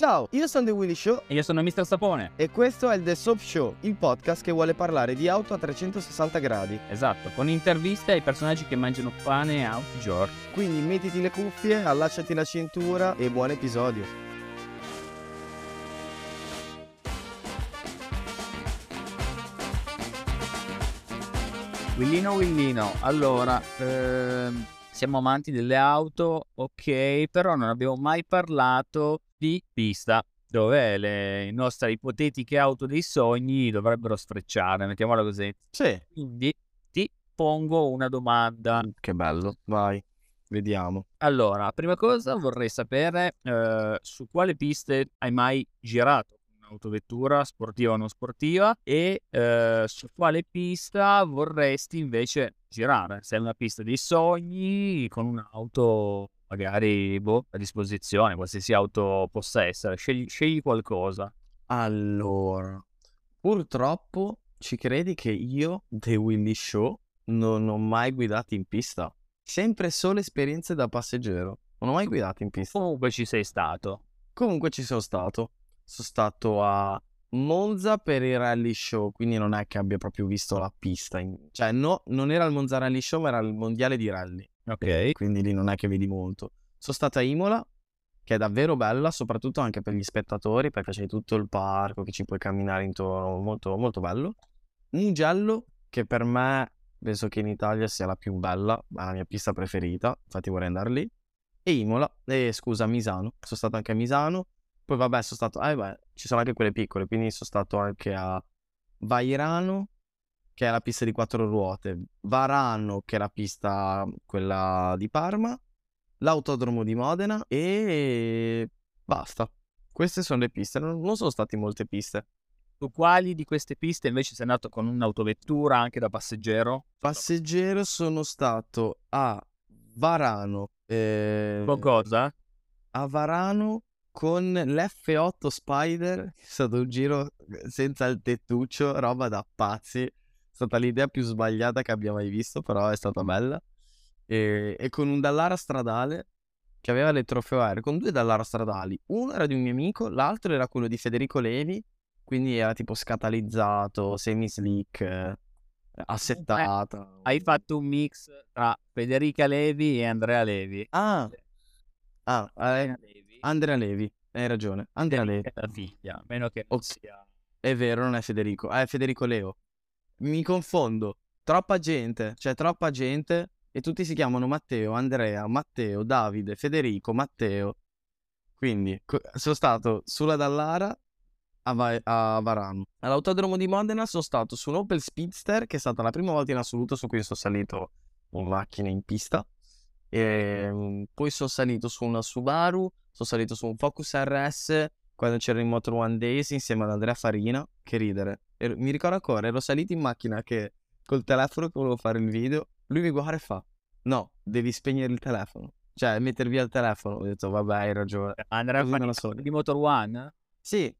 Ciao, io sono The Willy Show E io sono Mr. Sapone. e questo è il The Soap Show, il podcast che vuole parlare di auto a 360 gradi. Esatto, con interviste ai personaggi che mangiano pane a tutti i giorni. Quindi mettiti le cuffie, allacciati la cintura e buon episodio. Willino, Willino, allora, ehm, siamo amanti delle auto, ok, però non abbiamo mai parlato di pista, dove le nostre ipotetiche auto dei sogni dovrebbero sfrecciare, mettiamola così. Sì. Quindi ti pongo una domanda. Che bello, vai, vediamo. Allora, prima cosa vorrei sapere eh, su quale piste hai mai girato un'autovettura, sportiva o non sportiva, e eh, su quale pista vorresti invece girare. Se è una pista dei sogni, con un'auto magari boh, a disposizione, qualsiasi auto possa essere, scegli, scegli qualcosa. Allora, purtroppo ci credi che io, The Willy Show, non ho mai guidato in pista. Sempre solo esperienze da passeggero. Non ho mai guidato in pista. Comunque ci sei stato. Comunque ci sono stato. Sono stato a Monza per il rally show, quindi non è che abbia proprio visto la pista. Cioè, no, non era il Monza Rally Show, ma era il mondiale di rally. Ok. Quindi lì non è che vedi molto. Sono stata a Imola, che è davvero bella, soprattutto anche per gli spettatori, perché c'è tutto il parco che ci puoi camminare intorno, molto, molto bello. Mugello, che per me penso che in Italia sia la più bella, la mia pista preferita, infatti vorrei andare lì. E Imola, eh, scusa, Misano, sono stato anche a Misano. Poi vabbè, sono stato, eh beh, ci sono anche quelle piccole, quindi sono stato anche a Vairano, che è la pista di quattro ruote, Varano, che è la pista quella di Parma, l'autodromo di Modena e basta. Queste sono le piste, non, non sono state molte piste. Su quali di queste piste invece sei andato con un'autovettura anche da passeggero? Passeggero sono stato a Varano, eh, Con cosa? a Varano con l'F8 Spider, è stato un giro senza il tettuccio, roba da pazzi. È stata l'idea più sbagliata che abbia mai visto, però è stata bella. E, e con un Dallara stradale che aveva le trofeo aereo, con due Dallara stradali. Uno era di un mio amico, l'altro era quello di Federico Levi, quindi era tipo scatalizzato, semi-slick, eh, assettata. Hai fatto un mix tra Federica Levi e Andrea Levi. Ah, ah, eh, Levi. Andrea Levi, hai ragione, Andrea Levi. È la figlia, meno che non sia... È vero, non è Federico, è Federico Leo. Mi confondo. Troppa gente, c'è troppa gente e tutti si chiamano Matteo, Andrea, Matteo, Davide, Federico, Matteo. Quindi sono stato sulla Dallara a, Va- a Varano. All'autodromo di Modena sono stato su un Opel Speedster, che è stata la prima volta in assoluto su cui sono salito in macchina in pista. E mm, poi sono salito su una Subaru, sono salito su un Focus RS quando c'era in Motor One Days insieme ad Andrea Farina. Che ridere. Ero- mi ricordo ancora, ero salito in macchina che col telefono che volevo fare il video. Lui mi guarda e fa: No, devi spegnere il telefono. Cioè, metter via il telefono. Ho detto, vabbè, hai ragione. Andrea Così me Farina la so. di Motor One? Sì,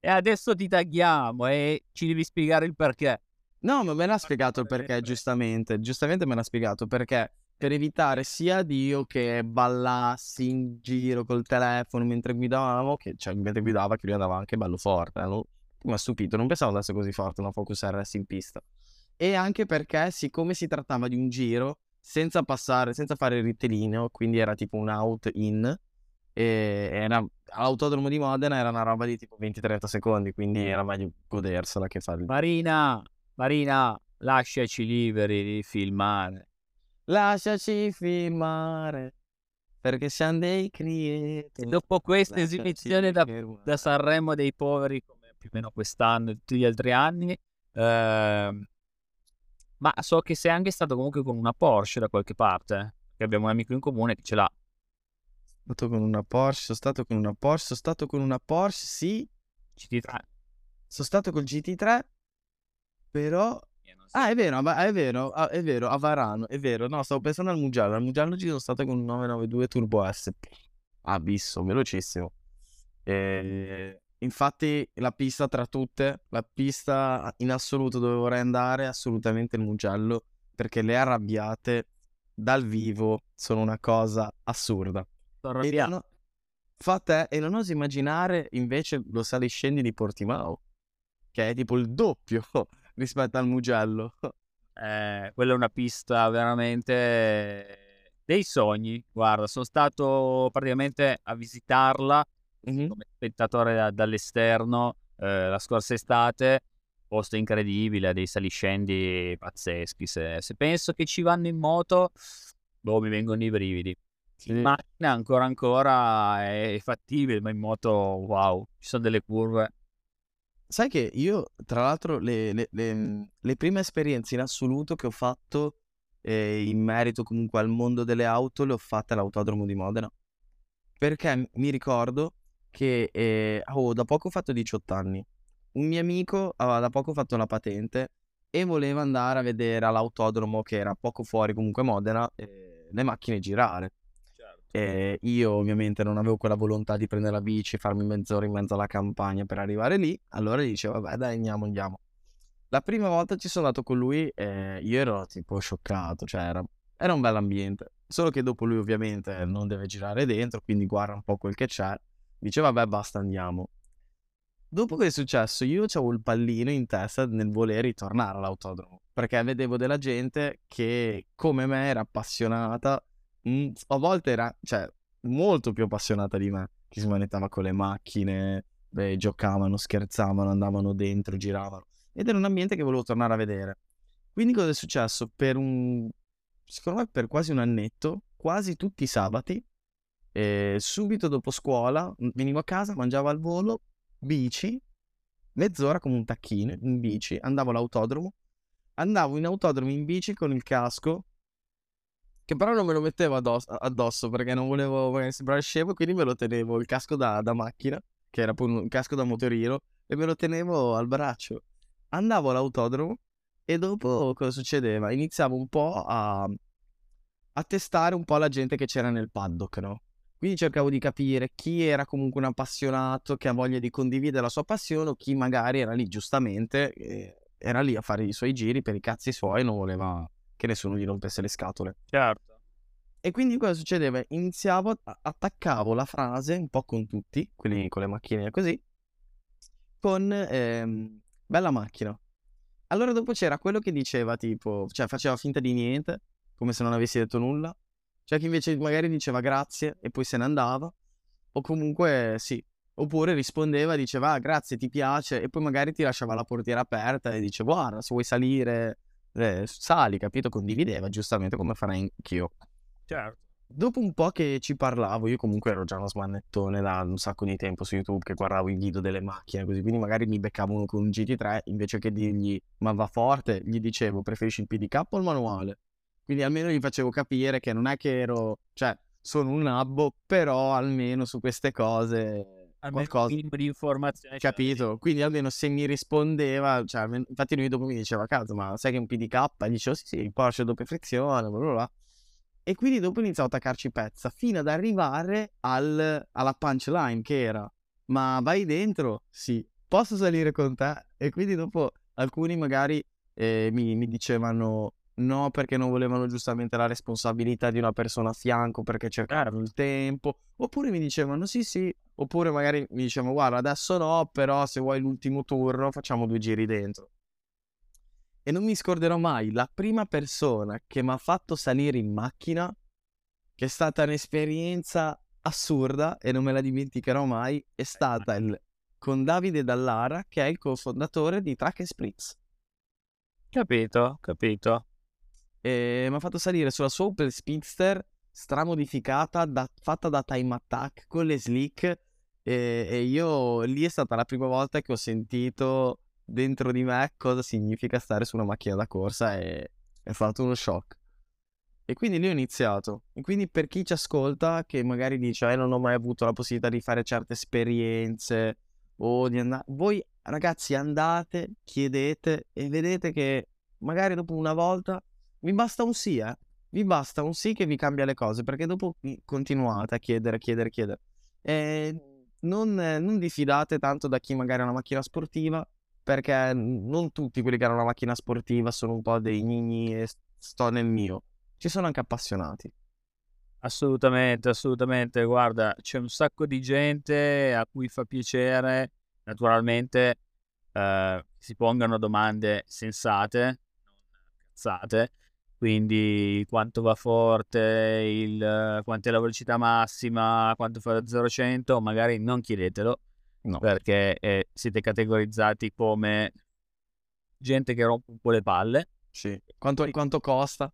E adesso ti tagliamo e ci devi spiegare il perché. No, ma me l'ha spiegato il perché, giustamente. Giustamente me l'ha spiegato perché per evitare sia di io che ballassi in giro col telefono mentre guidavamo, che cioè mentre guidava che lui andava anche bello forte. eh, non- Mi ha stupito, non pensavo andasse così forte una Focus RS in pista. E anche perché, siccome si trattava di un giro senza passare, senza fare il ritelineo, quindi era tipo un out in, e era all'autodromo di Modena era una roba di tipo 20-30 secondi, quindi era meglio godersela che fare Marina, Marina, lasciaci liberi di filmare. Lasciaci filmare perché siamo dei E creator. dopo questa Lasciaci esibizione da, da Sanremo dei poveri, più o meno quest'anno e tutti gli altri anni, ehm, ma so che sei anche stato comunque con una Porsche da qualche parte, che abbiamo un amico in comune che ce l'ha. Sono stato con una Porsche, sono stato con una Porsche, sono stato con una Porsche, sì, GT3. sono stato col GT3, però... Ah, è vero, è vero, ah, è vero, a Varano, è vero, no, stavo pensando al Mugello, al Mugello ci sono stato con un 992 Turbo S, abisso, velocissimo. E... Infatti la pista tra tutte, la pista in assoluto dove vorrei andare è assolutamente il Mugello, perché le arrabbiate dal vivo sono una cosa assurda. Sono E arrabbiato. no- Fa te e non oso immaginare invece lo saliscendi di Portimao, che è tipo il doppio rispetto al Mugello. Eh, quella è una pista veramente dei sogni. Guarda, sono stato praticamente a visitarla Mhm. come spettatore da- dall'esterno eh, la scorsa estate. Posto incredibile, dei saliscendi pazzeschi. Se, se penso che ci vanno in moto, boh, mi vengono i brividi. Sì. In macchina ancora ancora è fattibile, ma in moto, wow, ci sono delle curve. Sai che io, tra l'altro, le, le- le- le prime esperienze in assoluto che ho fatto eh, in merito comunque al mondo delle auto le ho fatte all'autodromo di Modena. Perché mi ricordo che eh, avevo da poco fatto 18 anni. Un mio amico aveva da poco fatto la patente e voleva andare a vedere all'autodromo che era poco fuori comunque Modena eh, le macchine girare. E io ovviamente non avevo quella volontà di prendere la bici e farmi mezz'ora in mezzo alla campagna per arrivare lì. Allora dicevo, vabbè dai andiamo, andiamo. La prima volta ci sono andato con lui e io ero tipo scioccato, cioè era, era un bel ambiente. Solo che dopo lui ovviamente non deve girare dentro, quindi guarda un po' quel che c'è. Dice vabbè basta andiamo. Dopo che è successo io avevo il pallino in testa nel voler ritornare all'autodromo. Perché vedevo della gente che come me era appassionata mm, a volte era, cioè, molto più appassionata di me, che si manettava con le macchine, beh, giocavano, scherzavano, andavano dentro, giravano. Ed era un ambiente che volevo tornare a vedere. Quindi cosa è successo? Per un, secondo me per quasi un annetto, quasi tutti i sabati, eh, subito dopo scuola, venivo a casa, mangiavo al volo, bici, mezz'ora come un tacchino, in bici, andavo all'autodromo, andavo in autodromo in bici con il casco, che però non me lo mettevo addosso, addosso perché non volevo sembrare scemo, quindi me lo tenevo il casco da, da macchina, che era poi un casco da motorino, e me lo tenevo al braccio. Andavo all'autodromo e dopo cosa succedeva? Iniziavo un po' a, a testare un po' la gente che c'era nel paddock, no? Quindi cercavo di capire chi era comunque un appassionato che ha voglia di condividere la sua passione o chi magari era lì giustamente, eh, era lì a fare i suoi giri per i cazzi suoi e non voleva che nessuno gli rompesse le scatole. Certo. E quindi cosa succedeva? Iniziavo, attaccavo la frase un po' con tutti, quelli con le macchine così, con ehm, bella macchina. Allora dopo c'era quello che diceva tipo, cioè faceva finta di niente, come se non avessi detto nulla. C'è chi invece magari diceva grazie e poi se ne andava. O comunque sì. Oppure rispondeva diceva ah, grazie, ti piace e poi magari ti lasciava la portiera aperta e dice guarda se vuoi salire, eh, sali, capito? Condivideva giustamente come farei anch'io. Certo. Dopo un po' che ci parlavo, io comunque ero già uno smannettone da un sacco di tempo su YouTube che guardavo i video delle macchine così, quindi magari mi beccavo uno con un GT3 invece che dirgli ma va forte, gli dicevo preferisci il PDK o il manuale? Quindi almeno gli facevo capire che non è che ero, cioè sono un nabbo, però almeno su queste cose Almeno qualcosa, di informazione. capito? Quindi almeno se mi rispondeva, cioè infatti lui dopo mi diceva cazzo ma sai che è un PDK? E dicevo sì sì, il Porsche doppia frizione, bla bla bla. E quindi dopo iniziavo a attaccarci pezza fino ad arrivare al- alla punchline che era ma vai dentro? Sì. Posso salire con te? E quindi dopo alcuni magari eh, mi, mi dicevano no perché non volevano giustamente la responsabilità di una persona a fianco perché cercavano il tempo. Oppure mi dicevano sì sì. Oppure magari mi dicevano guarda adesso no però se vuoi l'ultimo turno facciamo due giri dentro. E non mi scorderò mai la prima persona che mi ha fatto salire in macchina, che è stata un'esperienza assurda e non me la dimenticherò mai, è stata il, con Davide Dallara, che è il cofondatore di Track Spritz. Capito, capito. E mi ha fatto salire sulla sua Opel Speedster stramodificata, da- fatta da Time Attack con le slick. E, e io lì è stata la prima volta che ho sentito dentro di me cosa significa stare su una macchina da corsa e è stato uno shock. E quindi lì ho iniziato. E quindi per chi ci ascolta, che magari dice, eh, non ho mai avuto la possibilità di fare certe esperienze o di andare... Voi ragazzi andate, chiedete e vedete che magari dopo una volta vi basta un sì, eh. Vi basta un sì che vi cambia le cose, perché dopo vi continuate a chiedere, chiedere, chiedere. E non, eh, non vi fidate tanto da chi magari ha una macchina sportiva, perché non tutti quelli che hanno una macchina sportiva sono un po' dei gnigni e sto nel mio. Ci sono anche appassionati. Assolutamente, assolutamente. Guarda, c'è un sacco di gente a cui fa piacere, naturalmente, eh, si pongano domande sensate, non cazzate. Quindi quanto va forte, il, quanto è la velocità massima, quanto fa da 0 a 100, magari non chiedetelo No. perché eh, siete categorizzati come gente che rompe un po' le palle. Sì. Quanto, quanto costa?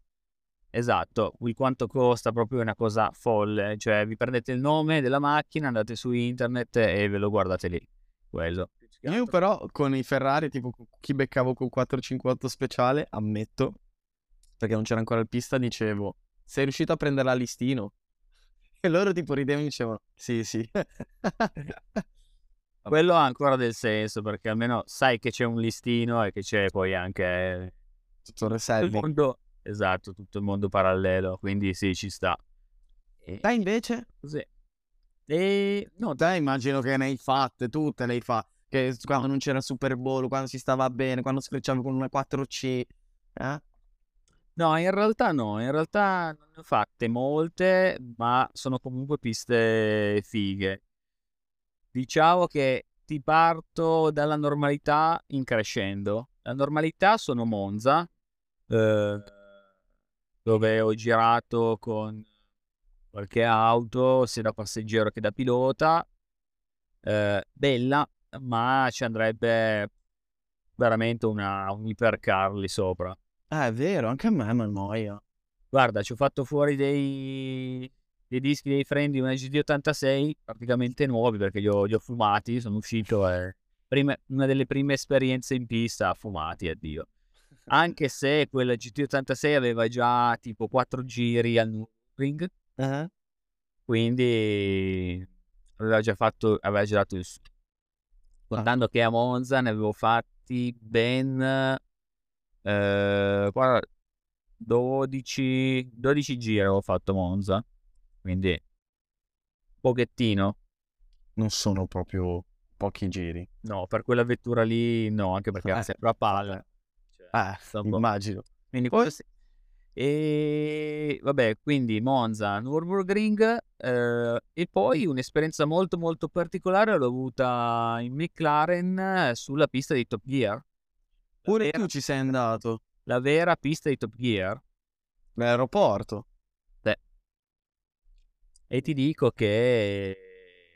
Esatto, il quanto costa proprio è una cosa folle, cioè vi prendete il nome della macchina, andate su internet e ve lo guardate lì. Quello. Io però con i Ferrari, tipo chi beccavo con 458 speciale, ammetto, perché non c'era ancora il pista, dicevo, sei riuscito a prendere la listino? E loro tipo ridevano e dicevano, sì sì. Quello ha ancora del senso perché almeno sai che c'è un listino e che c'è poi anche Tutto il reselling. mondo, esatto, tutto il mondo parallelo, quindi sì, ci sta. E Te invece? così. E no, Te immagino che ne hai fatte, tutte le hai fatte. Che quando non c'era Super Bowl, quando si stava bene, quando sfrecciavi con una 4C. Eh? No, in realtà no, in realtà non ne ho fatte molte, ma sono comunque piste fighe. Diciamo che ti parto dalla normalità in crescendo. La normalità sono Monza, eh, dove ho girato con qualche auto, sia da passeggero che da pilota. Eh, bella, ma ci andrebbe veramente una, un ipercar lì sopra. Ah, è vero, anche a me mi annoia. Guarda, ci ho fatto fuori dei, dei dischi dei freni di una GT86 praticamente nuovi perché li ho, li ho fumati, sono uscito e prime- una delle prime esperienze in pista fumati, addio. Anche se quella GT86 aveva già tipo 4 giri al Nürburgring, Eh? quindi aveva già fatto, aveva girato il suo. Contando che a Monza ne avevo fatti ben eh, guarda, 12, 12 giri avevo fatto Monza, quindi pochettino. Non sono proprio pochi giri. No, per quella vettura lì no, anche perché era Eh, sempre a palla. Cioè, po'. immagino. Quindi Poi- quello sì. E vabbè, quindi Monza, Nürburgring eh, e poi un'esperienza molto molto particolare l'ho avuta in McLaren eh, sulla pista di Top Gear. Pure tu ci sei andato. la vera pista di Top Gear. L'aeroporto. Beh, e ti dico che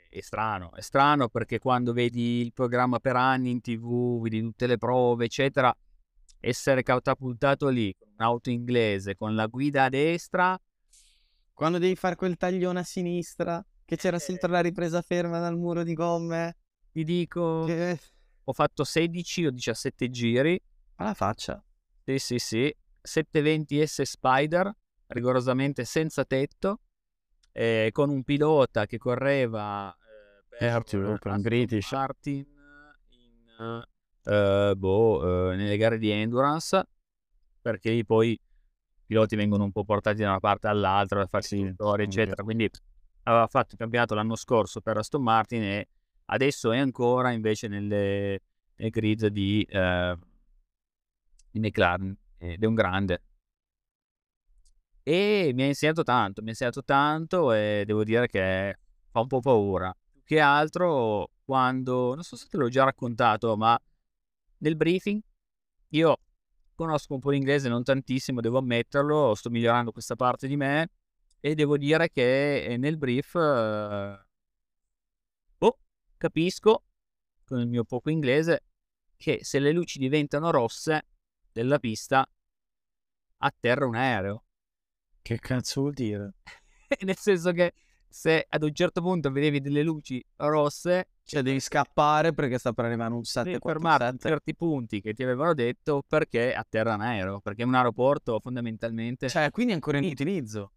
è strano, è strano perché quando vedi il programma per anni in tv, vedi tutte le prove, eccetera, essere catapultato lì con un'auto inglese, con la guida a destra, Quando devi fare quel taglione a sinistra, che c'era sempre la ripresa ferma dal muro di gomme. ti dico, Che... ho fatto 16 o 17 giri, Alla faccia. sì sì sì, 720S Spider, rigorosamente senza tetto, eh, con un pilota che correva eh, per European Aston British. Martin in, eh, boh, eh, nelle gare di endurance, perché lì poi i piloti vengono un po' portati da una parte all'altra per farsi Sì, anche. eccetera. Quindi aveva fatto il campionato l'anno scorso per Aston Martin e adesso è ancora invece nelle, nel grid di, eh, McLaren ed è un grande. E mi ha insegnato tanto, mi ha insegnato tanto e devo dire che fa un po' paura. Che altro quando, non so se te l'ho già raccontato, ma nel briefing io conosco un po' l'inglese, non tantissimo, devo ammetterlo, sto migliorando questa parte di me e devo dire che eh, nel brief eh, capisco con il mio poco inglese che se le luci diventano rosse della pista atterra un aereo. Che cazzo vuol dire? Nel senso che se ad un certo punto vedevi delle luci rosse, Cioè, devi scappare perché sta per arrivare un devi fermarti in 747. certi punti che ti avevano detto perché atterra un aereo. Perché un aeroporto fondamentalmente... Cioè, quindi è ancora in utilizzo.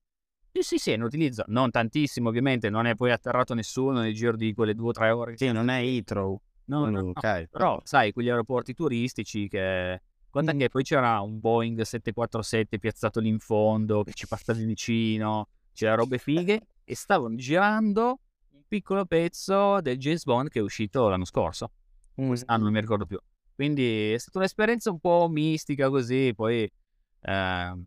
Sì, sì, sì, ne utilizzo. Non tantissimo, ovviamente. Non è poi atterrato nessuno nel giro di quelle due o tre ore. Sì, non è Heathrow. No, no, no. ok. Però, sai, quegli aeroporti turistici che... Guarda che poi c'era un Boeing 747 piazzato lì in fondo, che ci passavi vicino, c'era robe fighe, e stavano girando un piccolo pezzo del James Bond che è uscito l'anno scorso. Mm. Ah, non mi ricordo più. Quindi è stata un'esperienza un po' mistica così, poi ehm,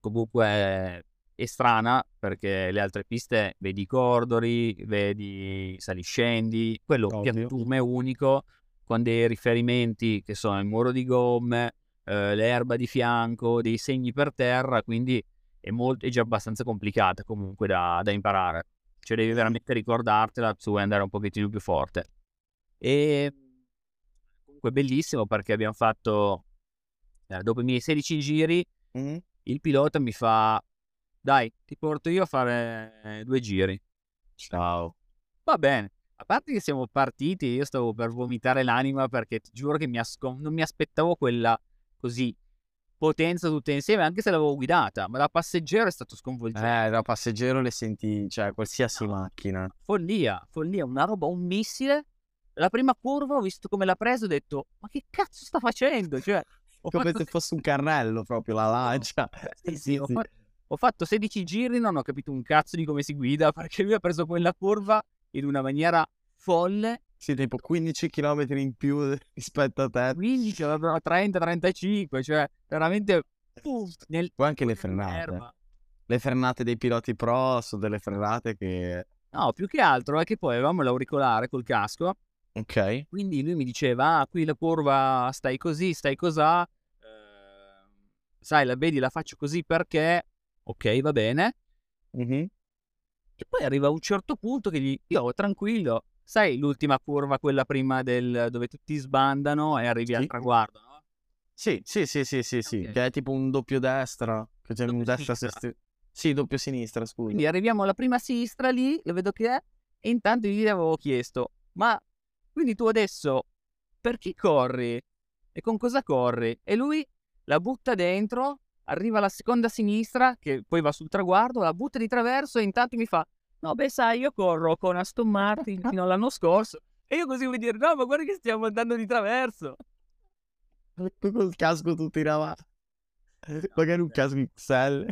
comunque è strana perché le altre piste vedi i cordoli, vedi saliscendi, quello Ovvio. piattume unico con dei riferimenti che sono il muro di gomme, eh, l'erba di fianco, dei segni per terra, quindi è, molto, è già abbastanza complicata comunque da, da imparare. Cioè devi veramente ricordartela se vuoi andare un pochettino più forte. E comunque bellissimo perché abbiamo fatto, eh, dopo i miei 16 giri, Mhm. il pilota mi fa, dai, ti porto io a fare eh, due giri. Ciao. Va bene. A parte che siamo partiti, io stavo per vomitare l'anima perché ti giuro che mi asco- non mi aspettavo quella così potenza tutta insieme, anche se l'avevo guidata, ma da passeggero è stato sconvolgente. Eh, da passeggero le senti, cioè, qualsiasi macchina. Follia, follia, una roba, un missile. La prima curva ho visto come l'ha preso e ho detto, ma che cazzo sta facendo? Cioè, Come fatto- se fosse un carrello proprio, la lancia. Sì, sì, ho, fa- ho fatto 16 giri, non ho capito un cazzo di come si guida perché lui ha preso quella curva in una maniera folle. Sì, tipo 15 km in più rispetto a te. 15, avevano 30, 35, cioè veramente nel Poi anche le frenate. erba. Le frenate dei piloti pro sono delle frenate che... No, più che altro è che poi avevamo l'auricolare col casco, Ok. quindi lui mi diceva, ah, qui la curva stai così, stai cosà, ehm, sai, la vedi, la faccio così perché, ok, va bene. Mhm. E poi arriva a un certo punto che gli, io tranquillo, sai l'ultima curva, quella prima del dove tutti sbandano e arrivi al Sì. traguardo, no? Sì, sì, sì, sì, sì, sì, Ok. che è tipo un doppio destra, che c'è un Doppio destra sinistra. sesti- Sì, doppio sinistra, scusa. Quindi arriviamo alla prima sinistra lì, lo vedo che è, e intanto gli avevo chiesto, ma quindi tu adesso per chi corri? E con cosa corri? E lui la butta dentro, arriva alla seconda sinistra, che poi va sul traguardo, la butta di traverso e intanto mi fa, no beh sai, io corro con Aston Martin fino all'anno scorso. E io così vuol dire, no ma guarda che stiamo andando di traverso. Tu col casco tutto in avanti. Magari un casco XL.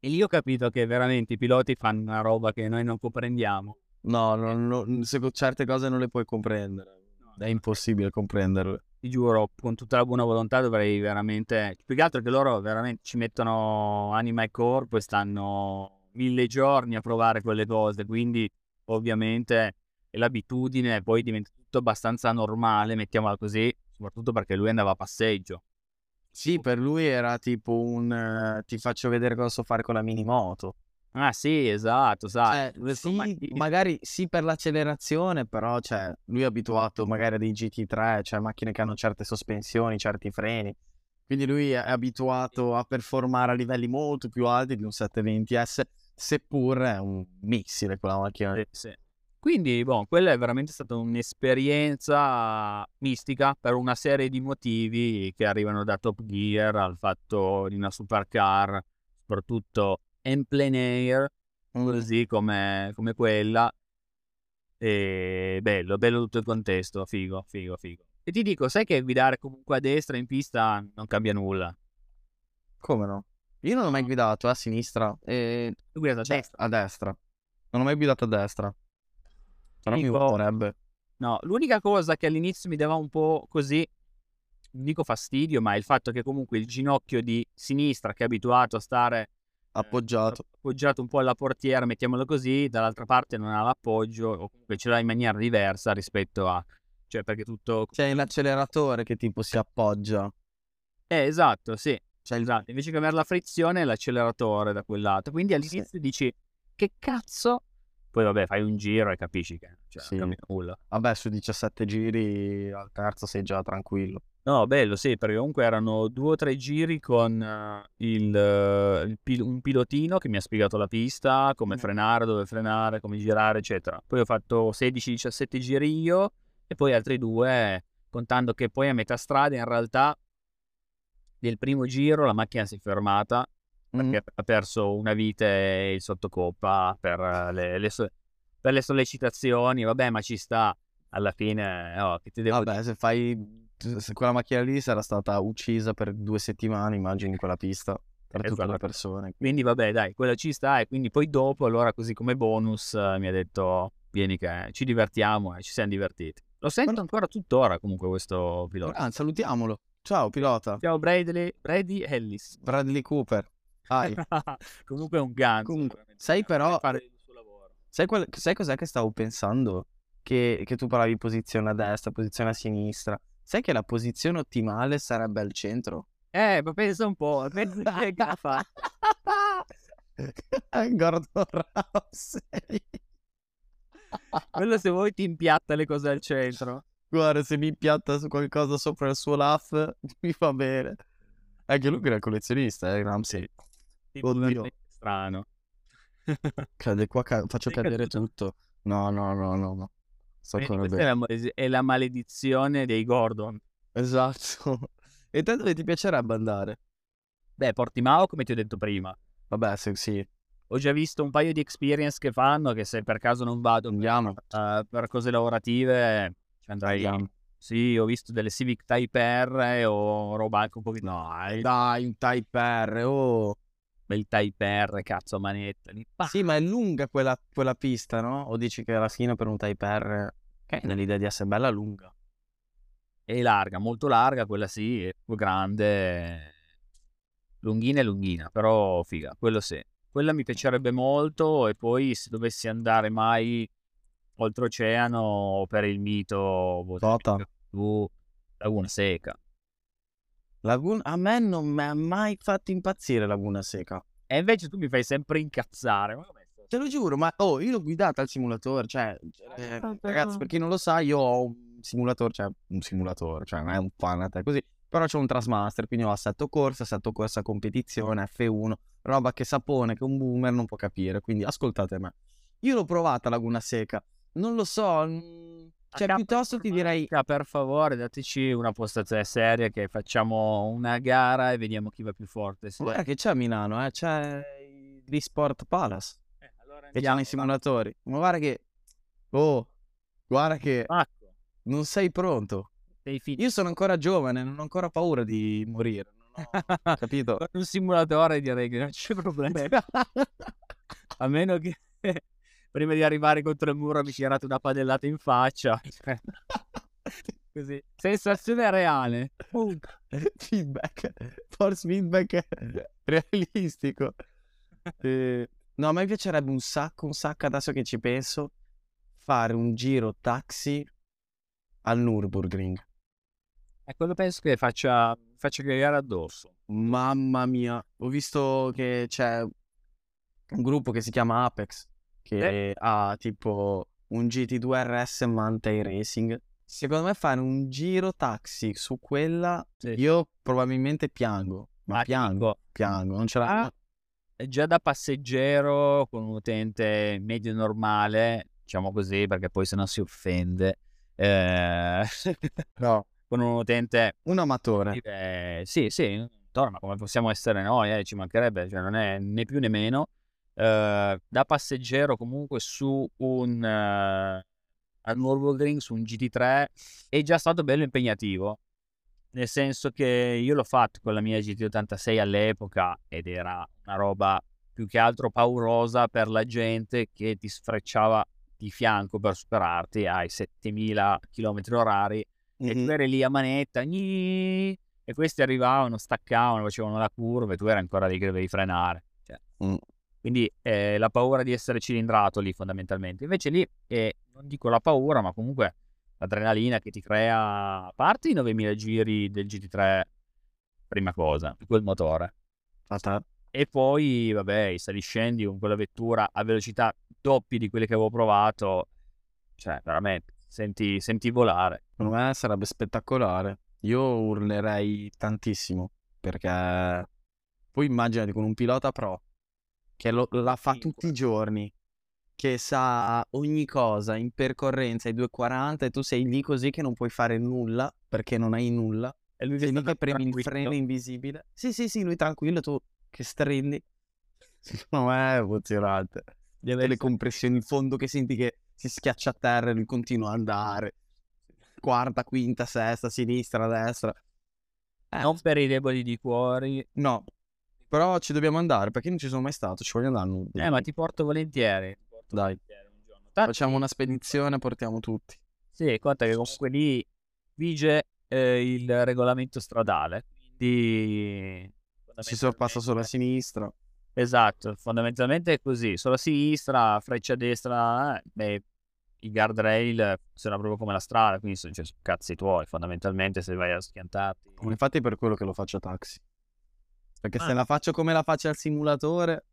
E lì ho capito che veramente i piloti fanno una roba che noi non comprendiamo. No, no, no, se certe cose non le puoi comprendere. È impossibile comprenderle. Ti giuro, con tutta la buona volontà dovrei veramente... Più che altro che loro veramente ci mettono anima e corpo e stanno mille giorni a provare quelle cose, quindi ovviamente l'abitudine, poi diventa tutto abbastanza normale, mettiamola così, soprattutto perché lui andava a passeggio. Sì, per lui era tipo un eh, ti faccio vedere cosa so fare con la mini moto. Ah sì, esatto, sai. Cioè, sì, magari sì per l'accelerazione, però cioè, lui è abituato magari a dei GT3, cioè macchine che hanno certe sospensioni, certi freni. Quindi lui è abituato a performare a livelli molto più alti di un 720S, seppur è un missile quella macchina. Sì, sì. Quindi, boh, quella è veramente stata un'esperienza mistica per una serie di motivi che arrivano da Top Gear al fatto di una supercar, soprattutto en plein air, così come, come quella. E bello, bello tutto il contesto, figo, figo, figo. E ti dico, sai che guidare comunque a destra in pista non cambia nulla. Come no? Io non ho mai guidato a sinistra e Tu guidi a cioè, destra. a destra. Non ho mai guidato a destra. Però mi vorrebbe. No, l'unica cosa che all'inizio mi dava un po' così, non dico fastidio, ma è il fatto che comunque il ginocchio di sinistra, che è abituato a stare eh, Appoggiato. appoggiato un po' alla portiera, mettiamolo così, dall'altra parte non ha l'appoggio, o comunque ce l'ha in maniera diversa rispetto a... Cioè, perché tutto... C'è l'acceleratore che tipo si appoggia. Eh, esatto, sì. Il... Esatto, invece che avere la frizione è l'acceleratore da quel lato. Quindi all'inizio dici, che cazzo? Poi vabbè, fai un giro e capisci che cioè, Sì. cambia nulla. Vabbè, su 17 giri al terzo sei già tranquillo. No, bello, sì, perché comunque erano due o tre giri con eh, il, eh, il pil- un pilotino che mi ha spiegato la pista, come Mm. frenare, dove frenare, come girare, eccetera. Poi ho fatto 16-17 giri io e poi altri due, contando che poi a metà strada in realtà del primo giro la macchina si è fermata Mm. perché ha perso una vite e il sottocoppa per eh, le, le so- per le sollecitazioni, vabbè, ma ci sta. Alla fine, oh, che ti devo Vabbè, se fai... Se quella macchina lì sarà stata uccisa per due settimane, immagini, quella pista. Per tutte le Esatto. persone. Quindi vabbè, dai, quello ci sta e quindi poi dopo, allora così come bonus eh, mi ha detto vieni che ci divertiamo e ci siamo divertiti. Lo sento Guarda- ancora tuttora comunque questo pilota. Ah, salutiamolo. Ciao, pilota. Ciao Bradley, Brady Ellis. Bradley Cooper. Comunque è un ganzo. Comunque, sai però-. Sai, qual- sai cos'è che stavo pensando? Che, che tu parlavi posizione a destra, posizione a sinistra. Sai che la posizione ottimale sarebbe al centro? Eh, ma pensa un po', pensa che fa. Gordon Ramsay. Quello se vuoi ti impiatta le cose al centro. Guarda, se mi impiatta qualcosa sopra il suo laff, mi fa bene. Anche lui era collezionista, eh, Ramsey. Tipo Oddio. strano. Cade qua, ca- faccio Sei cadere caduto? tutto. No, no, no, no, no. Questa è la, male- è la maledizione dei Gordon. Esatto. E te dove ti piacerebbe andare? Beh, Portimao, come ti ho detto prima. Vabbè, se sì, Ho già visto un paio di experience che fanno che se per caso non vado andiamo. eh, per cose lavorative ci andrei. Andiamo. Sì, ho visto delle Civic Type R o roba anche un pochino. Dai, dai, un Type R, oh. Bel Type R, cazzo, manetta. Lì. Sì, ma è lunga quella, quella pista, no? O dici che la schiena per un Type R che è nell'idea di essere bella lunga. È larga, molto larga, quella sì, è grande. Lunghina e lunghina, però figa, quello sì. Quella mi piacerebbe molto e poi se dovessi andare mai oltreoceano per il mito Tota. tu Laguna Seca. Laguna... A me non mi ha mai fatto impazzire Laguna Seca. E invece tu mi fai sempre incazzare. Te lo giuro, ma oh, io l'ho guidata al simulatore, cioè, eh, ragazzi, per chi non lo sa, io ho un simulatore, cioè un simulatore, cioè non è un fanat, è così, però c'ho un Trasmaster, quindi ho assetto corsa, assetto corsa competizione, F1, roba che sapone, che un boomer non può capire, quindi ascoltate me. Io l'ho provata Laguna Seca, non lo so, cioè piuttosto ti direi, per favore, dateci una postazione seria che facciamo una gara e vediamo chi va più forte. Sì. guarda che c'è a Milano, eh, c'è l'eSport Palace, Eh, allora c'hanno i simulatori, ma guarda che, oh, guarda che Marco, non sei pronto. sei. Io sono ancora giovane, non ho ancora paura di morire. Non ho capito? Con un simulatore direi che non c'è problema. A meno che prima di arrivare contro il muro mi tirate una padellata in faccia. Così. Sensazione reale. feedback, force feedback realistico. Eh, no, a me piacerebbe un sacco, un sacco adesso che ci penso, fare un giro taxi al Nürburgring. E quello penso che faccia, faccia cagare addosso. Mamma mia, ho visto che c'è un gruppo che si chiama Apex che ha tipo un GT2 RS Mountain Racing. Secondo me fare un giro taxi su quella, Sì. io probabilmente piango, ma ti piango, dico, piango, non ce la... Ah, già da passeggero con un utente medio normale, diciamo così, perché poi se no si offende. eh, No, con un utente un amatore. Eh, sì, sì, torna come possiamo essere noi, eh, ci mancherebbe, cioè non è né più né meno. Eh, da passeggero comunque su un eh, al Nürburgring, su un GT3 è già stato bello impegnativo. Nel senso che io l'ho fatto con la mia GT86 all'epoca ed era una roba più che altro paurosa per la gente che ti sfrecciava di fianco per superarti ai 7000 km orari e tu eri lì a manetta gni, e questi arrivavano, staccavano, facevano la curva e tu eri ancora lì che dovevi frenare. Cioè, Mm. Quindi eh, la paura di essere cilindrato lì fondamentalmente. Invece lì, eh, non dico la paura, ma comunque l'adrenalina che ti crea, a parte i 9000 giri del GT3, prima cosa, quel motore. Fatta- E poi, vabbè, i saliscendi con quella vettura a velocità doppie di quelle che avevo provato, cioè veramente, senti, senti volare. Secondo me sarebbe spettacolare. Io urlerei tantissimo perché poi immaginati con un pilota pro che lo- la fa tutti i giorni, che sa ogni cosa in percorrenza ai 240 e tu sei lì così che non puoi fare nulla perché non hai nulla. E lui Sei lì che premi il freno invisibile. Sì, sì, sì, lui tranquillo, tu che strendi. Secondo me è emozionante. Deve essere- compressioni in fondo che senti che si schiaccia a terra e lui continua ad andare. Quarta, quinta, sesta, sinistra, destra. Eh, Non per i deboli di cuori. No, però ci dobbiamo andare perché non ci sono mai stato. Ci voglio andare. nu- Eh, ma ti porto volentieri. ti porto Dai. volentieri un. Tanto- Facciamo una spedizione, portiamo tutti. Sì, conta che comunque lì vige eh, il regolamento stradale. Quindi si sorpassa solo a sinistra. Esatto, fondamentalmente è così, solo a sinistra, freccia a destra, eh, beh, i guardrail sono proprio come la strada, quindi sono, cioè, sono cazzi tuoi, fondamentalmente se vai a schiantarti. Infatti è per quello che lo faccio a taxi. Perché se Ah. la faccio come la faccio al simulatore,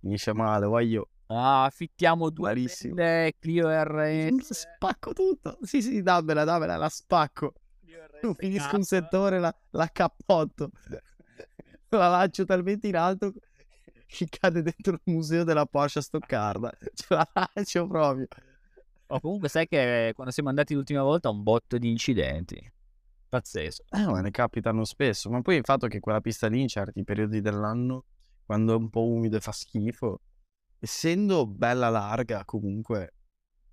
finisce male, voglio. Ah, affittiamo due belle Clio RS. Spacco tutto. Sì, sì, dammela, dammela, la spacco. Non finisco un settore, la, la cappotto. La lancio talmente in alto che cade dentro il museo della Porsche a Stoccarda. Ce la lancio proprio. Oh, comunque sai che quando siamo andati l'ultima volta un botto di incidenti. Pazzesco. Eh, ma ne capitano spesso. Ma poi il fatto che quella pista lì in certi periodi dell'anno, quando è un po' umido e fa schifo, essendo bella larga comunque,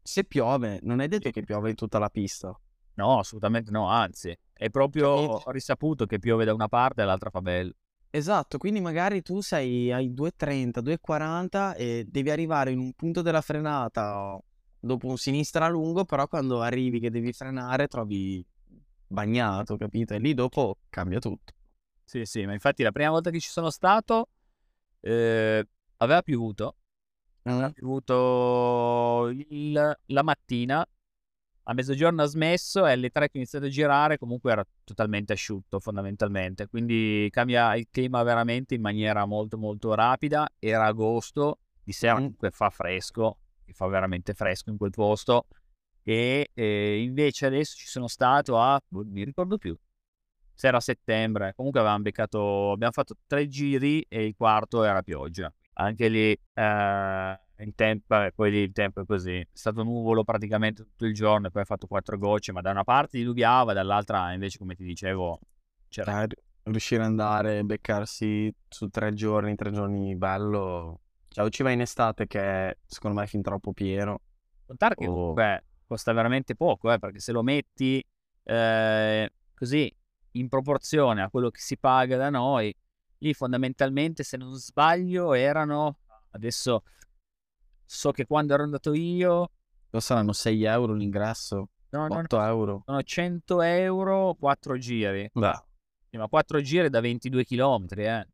se piove, non è detto che piove in tutta la pista. No, assolutamente no, anzi, è proprio risaputo che piove da una parte e l'altra fa bello. Esatto, quindi magari tu sei ai 2.30, 2.40 e devi arrivare in un punto della frenata dopo un sinistra lungo, però quando arrivi che devi frenare trovi bagnato, capito? E lì dopo cambia tutto. Sì, sì, ma infatti la prima volta che ci sono stato eh, aveva piovuto, aveva piovuto il- la mattina, a mezzogiorno ha smesso e alle tre che ho iniziato a girare comunque era totalmente asciutto fondamentalmente, quindi cambia il clima veramente in maniera molto molto rapida, era agosto, di sera Mm. comunque fa fresco, fa veramente fresco in quel posto e eh, invece adesso ci sono stato a, non mi ricordo più, se era settembre, comunque avevamo beccato, abbiamo fatto tre giri e il quarto era pioggia. Anche lì eh, il tempo, eh, poi lì il tempo è così, è stato nuvolo praticamente tutto il giorno e poi ha fatto quattro gocce, ma da una parte diluviava, dall'altra invece come ti dicevo c'era... Eh, riuscire ad andare e beccarsi su tre giorni, tre giorni bello. Cioè, o ci vai in estate che è, secondo me è fin troppo pieno. Contare che Oh. comunque costa veramente poco, eh, perché se lo metti eh, così in proporzione a quello che si paga da noi, lì fondamentalmente, se non sbaglio, erano adesso so che quando ero andato io, Lo saranno 6 euro l'ingresso, no, no, no, 8 euro. sono 100 euro 4 giri, Beh, ma 4 giri da 22 km, eh.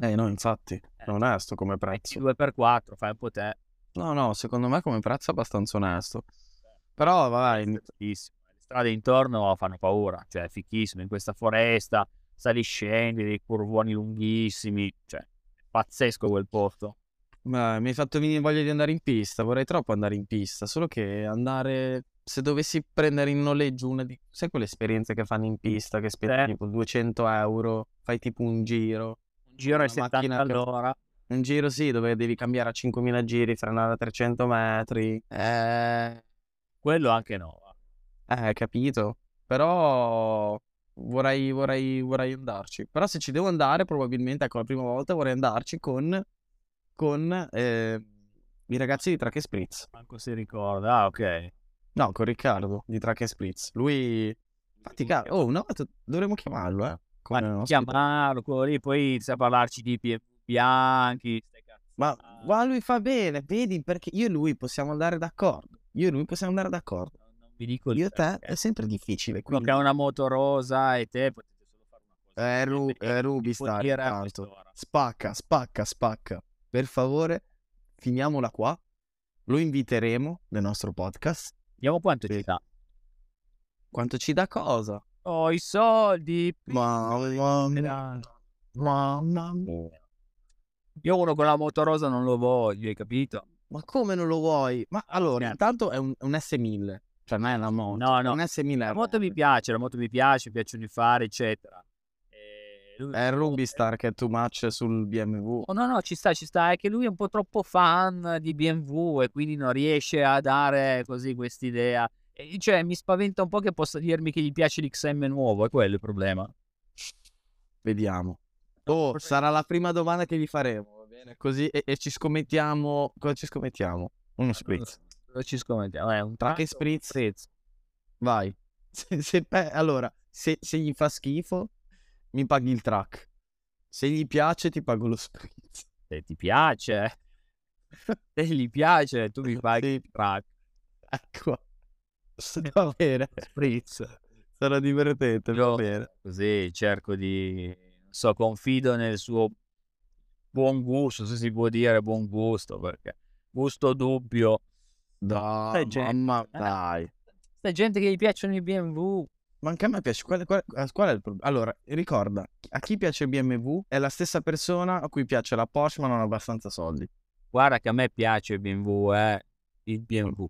eh no, infatti, è onesto come prezzo. 2 per 4 fai un po' te. No, no, secondo me come prezzo è abbastanza onesto. Però, vabbè, in- Fichissimo. Le strade intorno fanno paura, cioè è fichissimo in questa foresta, sali scendi, dei curvoni lunghissimi, cioè è pazzesco quel posto. beh, mi hai fatto venire voglia di andare in pista. Vorrei troppo andare in pista, solo che andare... Se dovessi prendere in noleggio una di... Sai quelle esperienze che fanno in pista, che spendi Eh. tipo 200 euro, fai tipo un giro. Un giro ai 70 macchina che- all'ora. Un giro sì, dove devi cambiare a 5.000 giri, frenare a 300 metri. Eh... Quello anche no. Eh, capito. Però vorrei, vorrei, vorrei andarci. Però se ci devo andare, probabilmente, ecco, la prima volta vorrei andarci con, con eh, i ragazzi di Track e Spritz. Manco si ricorda. Ah, ok. No, con Riccardo di Track e Spritz. Lui... Infatti, ca- oh, una volta dovremmo chiamarlo, eh. Come chiamarlo, quello lì, poi inizia a parlarci di BMW bianchi. Ma, ma lui fa bene, vedi, perché io e lui possiamo andare d'accordo. Io e lui possiamo andare d'accordo. Vi dico Io e te è sempre difficile, Quello quindi... che ha una moto rosa e te potete solo fare una cosa. Eh, Ru- eh, Ruby sta quest'ora. Spacca, spacca, spacca. Per favore, finiamola qua. Lo inviteremo nel nostro podcast. Vediamo quanto Sì. ci dà. Quanto ci dà cosa? Oh, i soldi. Mamma mia. Mamma mia. Io uno con la moto rosa non lo voglio, hai capito? Ma come non lo vuoi? Ma allora, Niente. intanto è un, un S1000. Cioè, non è una moto. No, no. un S1000. La moto mi piace, la moto mi piace, mi piacciono i fari, eccetera. E lui- È il Rubistar che è too much sul BMW. Oh, no, no, ci sta, ci sta. È che lui è un po' troppo fan di BMW e quindi non riesce a dare così quest'idea. E, cioè, mi spaventa un po' che possa dirmi che gli piace l'XM nuovo, è quello il problema. Vediamo. Oh, sarà la prima domanda che gli faremo, bene? Così e, e ci scommettiamo. Cosa ci scommettiamo? Uno spritz. Cosa ci scommettiamo? Eh, un Track e tratto, spritz. Vai. Se, se pe- allora, se, se gli fa schifo, mi paghi il track. Se gli piace, ti pago lo spritz. Se ti piace, se gli piace, tu mi paghi Sì. il track. Ecco. Va bene. Spritz. Sarà divertente, va Io bene. così cerco di, so, confido nel suo buon gusto, se si può dire buon gusto, perché gusto dubbio. Dai, Sai, gente- mamma, eh. dai. C'è gente che gli piacciono i BMW. Ma anche a me piace. Qual, qual- qual è il problema? Allora, ricorda, a chi piace il BMW è la stessa persona a cui piace la Porsche ma non ha abbastanza soldi. Guarda che a me piace il BMW, eh. Il BMW.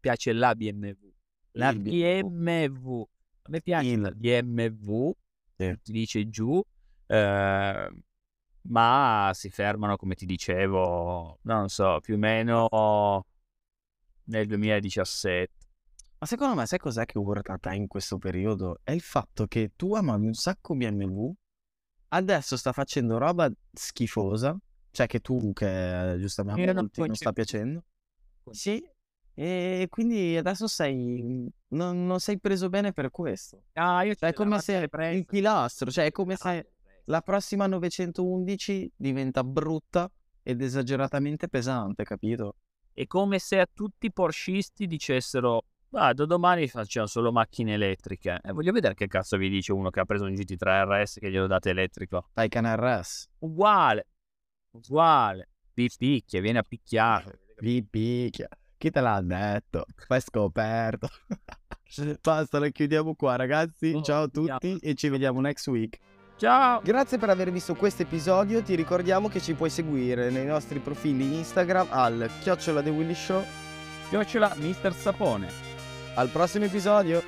Piace la BMW. La Il BMW. BMW. A me piace Il- la BMW. Sì. Si dice giù. eh, ma si fermano, come ti dicevo, non so, più o meno nel 2017. Ma secondo me, sai cos'è che urta te in questo periodo? È il fatto che tu amavi un sacco BMW, adesso sta facendo roba schifosa, cioè che tu, che eh, giustamente Io non non sta piacendo. Sì, e quindi adesso sei, non, non sei preso bene per questo. Ah, io Cioè, è come se il pilastro, cioè è come Ah, se la prossima 911 diventa brutta ed esageratamente pesante, capito? È come se a tutti i porscisti dicessero "Ah, da domani facciamo solo macchine elettriche. E voglio vedere che cazzo vi dice uno che ha preso un GT3 RS che glielo date elettrico. Taycan RS. Uguale, uguale. Vi picchia, viene a picchiare. Vi picchia. Chi te l'ha detto? Fai scoperto. Basta, la chiudiamo qua, ragazzi. Oh, Ciao a tutti e ci vediamo next week. Ciao! Grazie per aver visto questo episodio. Ti ricordiamo che ci puoi seguire nei nostri profili Instagram al chiocciola The Willy Show. Chiocciola Mister Sapone. Al prossimo episodio.